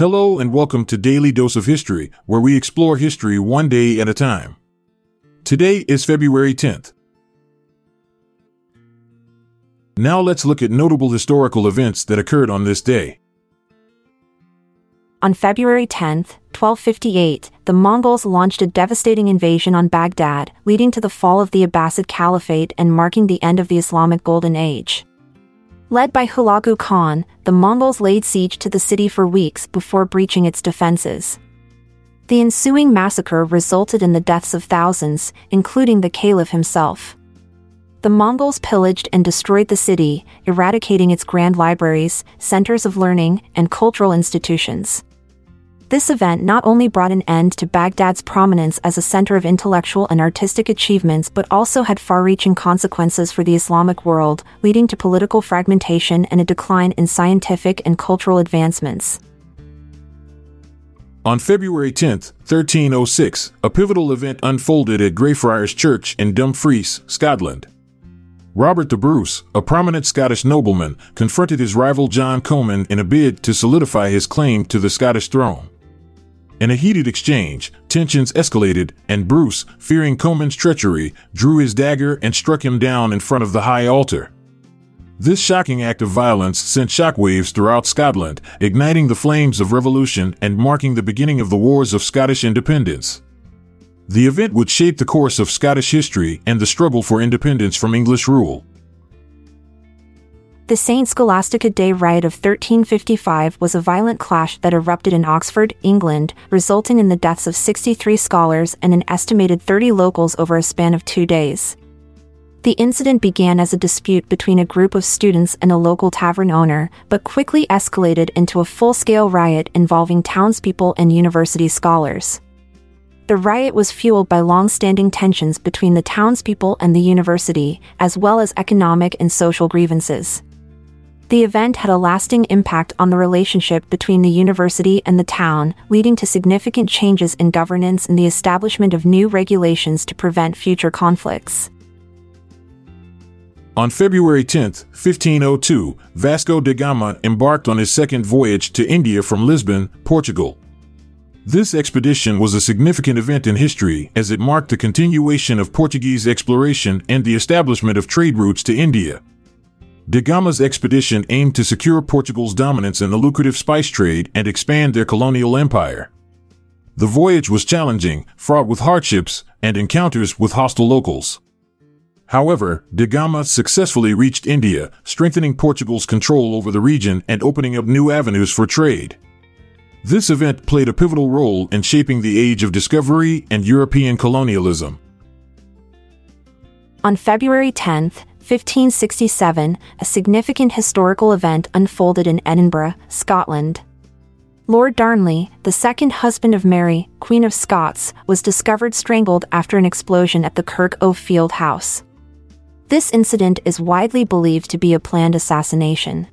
Hello and welcome to Daily Dose of History, where we explore history one day at a time. Today is February 10th. Now let's look at notable historical events that occurred on this day. On February 10, 1258, the Mongols launched a devastating invasion on Baghdad, leading to the fall of the Abbasid Caliphate and marking the end of the Islamic Golden Age. Led by Hulagu Khan, the Mongols laid siege to the city for weeks before breaching its defenses. The ensuing massacre resulted in the deaths of thousands, including the Caliph himself. The Mongols pillaged and destroyed the city, eradicating its grand libraries, centers of learning, and cultural institutions. This event not only brought an end to Baghdad's prominence as a center of intellectual and artistic achievements but also had far reaching consequences for the Islamic world, leading to political fragmentation and a decline in scientific and cultural advancements. On February 10, 1306, a pivotal event unfolded at Greyfriars Church in Dumfries, Scotland. Robert the Bruce, a prominent Scottish nobleman, confronted his rival John Comyn in a bid to solidify his claim to the Scottish throne. In a heated exchange, tensions escalated, and Bruce, fearing Comyn's treachery, drew his dagger and struck him down in front of the high altar. This shocking act of violence sent shockwaves throughout Scotland, igniting the flames of revolution and marking the beginning of the Wars of Scottish Independence. The event would shape the course of Scottish history and the struggle for independence from English rule. The St. Scholastica Day riot of 1355 was a violent clash that erupted in Oxford, England, resulting in the deaths of 63 scholars and an estimated 30 locals over a span of two days. The incident began as a dispute between a group of students and a local tavern owner, but quickly escalated into a full scale riot involving townspeople and university scholars. The riot was fueled by long standing tensions between the townspeople and the university, as well as economic and social grievances. The event had a lasting impact on the relationship between the university and the town, leading to significant changes in governance and the establishment of new regulations to prevent future conflicts. On February 10, 1502, Vasco da Gama embarked on his second voyage to India from Lisbon, Portugal. This expedition was a significant event in history as it marked the continuation of Portuguese exploration and the establishment of trade routes to India. Da Gama's expedition aimed to secure Portugal's dominance in the lucrative spice trade and expand their colonial empire. The voyage was challenging, fraught with hardships, and encounters with hostile locals. However, Da Gama successfully reached India, strengthening Portugal's control over the region and opening up new avenues for trade. This event played a pivotal role in shaping the age of discovery and European colonialism. On February 10th, 1567, a significant historical event unfolded in Edinburgh, Scotland. Lord Darnley, the second husband of Mary, Queen of Scots, was discovered strangled after an explosion at the Kirk o' Field house. This incident is widely believed to be a planned assassination.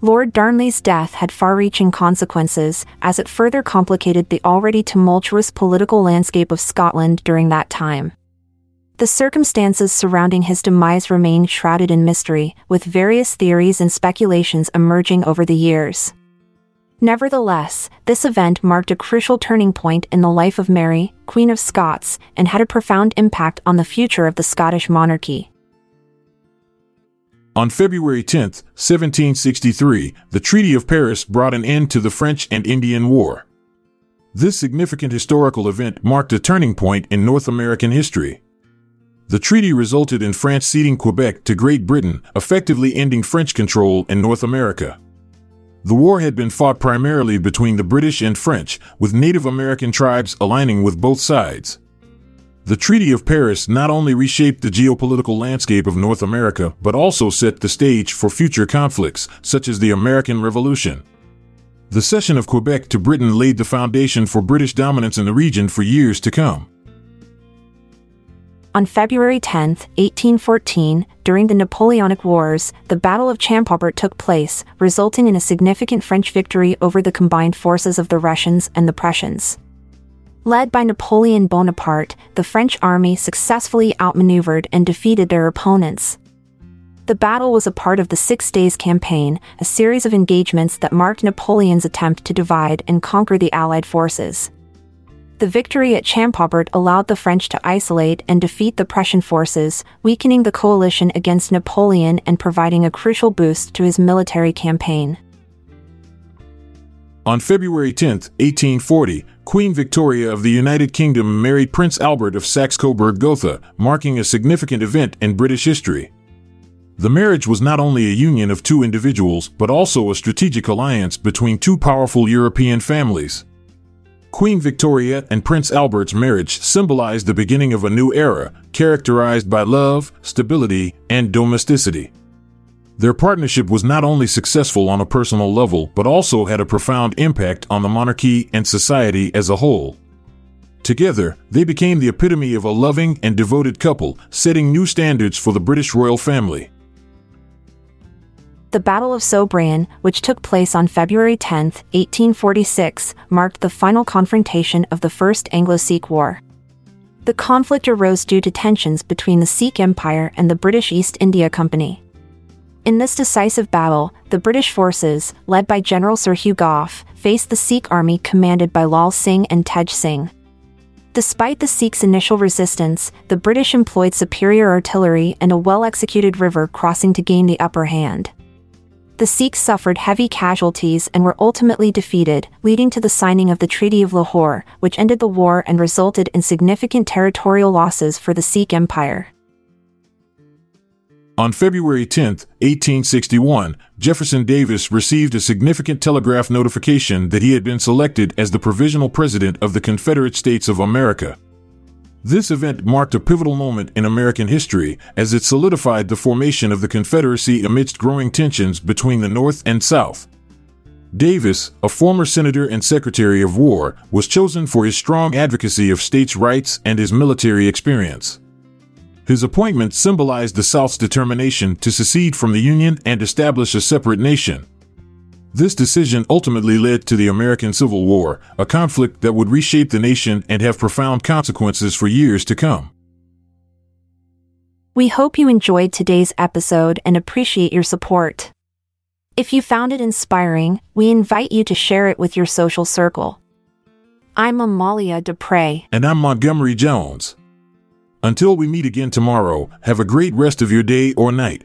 Lord Darnley's death had far reaching consequences, as it further complicated the already tumultuous political landscape of Scotland during that time. The circumstances surrounding his demise remain shrouded in mystery, with various theories and speculations emerging over the years. Nevertheless, this event marked a crucial turning point in the life of Mary, Queen of Scots, and had a profound impact on the future of the Scottish monarchy. On February 10, 1763, the Treaty of Paris brought an end to the French and Indian War. This significant historical event marked a turning point in North American history. The treaty resulted in France ceding Quebec to Great Britain, effectively ending French control in North America. The war had been fought primarily between the British and French, with Native American tribes aligning with both sides. The Treaty of Paris not only reshaped the geopolitical landscape of North America, but also set the stage for future conflicts, such as the American Revolution. The cession of Quebec to Britain laid the foundation for British dominance in the region for years to come. On February 10, 1814, during the Napoleonic Wars, the Battle of Champaubert took place, resulting in a significant French victory over the combined forces of the Russians and the Prussians. Led by Napoleon Bonaparte, the French army successfully outmaneuvered and defeated their opponents. The battle was a part of the Six Days Campaign, a series of engagements that marked Napoleon's attempt to divide and conquer the Allied forces. The victory at Champaubert allowed the French to isolate and defeat the Prussian forces, weakening the coalition against Napoleon and providing a crucial boost to his military campaign. On February 10, 1840, Queen Victoria of the United Kingdom married Prince Albert of Saxe-Coburg-Gotha, marking a significant event in British history. The marriage was not only a union of two individuals, but also a strategic alliance between two powerful European families. Queen Victoria and Prince Albert's marriage symbolized the beginning of a new era, characterized by love, stability, and domesticity. Their partnership was not only successful on a personal level, but also had a profound impact on the monarchy and society as a whole. Together, they became the epitome of a loving and devoted couple, setting new standards for the British royal family. The Battle of Sobraon, which took place on February 10, 1846, marked the final confrontation of the First Anglo-Sikh War. The conflict arose due to tensions between the Sikh Empire and the British East India Company. In this decisive battle, the British forces, led by General Sir Hugh Gough, faced the Sikh army commanded by Lal Singh and Tej Singh. Despite the Sikhs' initial resistance, the British employed superior artillery and a well executed river crossing to gain the upper hand the Sikhs suffered heavy casualties and were ultimately defeated, leading to the signing of the Treaty of Lahore, which ended the war and resulted in significant territorial losses for the Sikh Empire. On February 10, 1861, Jefferson Davis received a significant telegraph notification that he had been selected as the provisional president of the Confederate States of America. This event marked a pivotal moment in American history as it solidified the formation of the Confederacy amidst growing tensions between the North and South. Davis, a former senator and secretary of war, was chosen for his strong advocacy of states' rights and his military experience. His appointment symbolized the South's determination to secede from the Union and establish a separate nation. This decision ultimately led to the American Civil War, a conflict that would reshape the nation and have profound consequences for years to come. We hope you enjoyed today's episode and appreciate your support. If you found it inspiring, we invite you to share it with your social circle. I'm Amalia Dupre. And I'm Montgomery Jones. Until we meet again tomorrow, have a great rest of your day or night.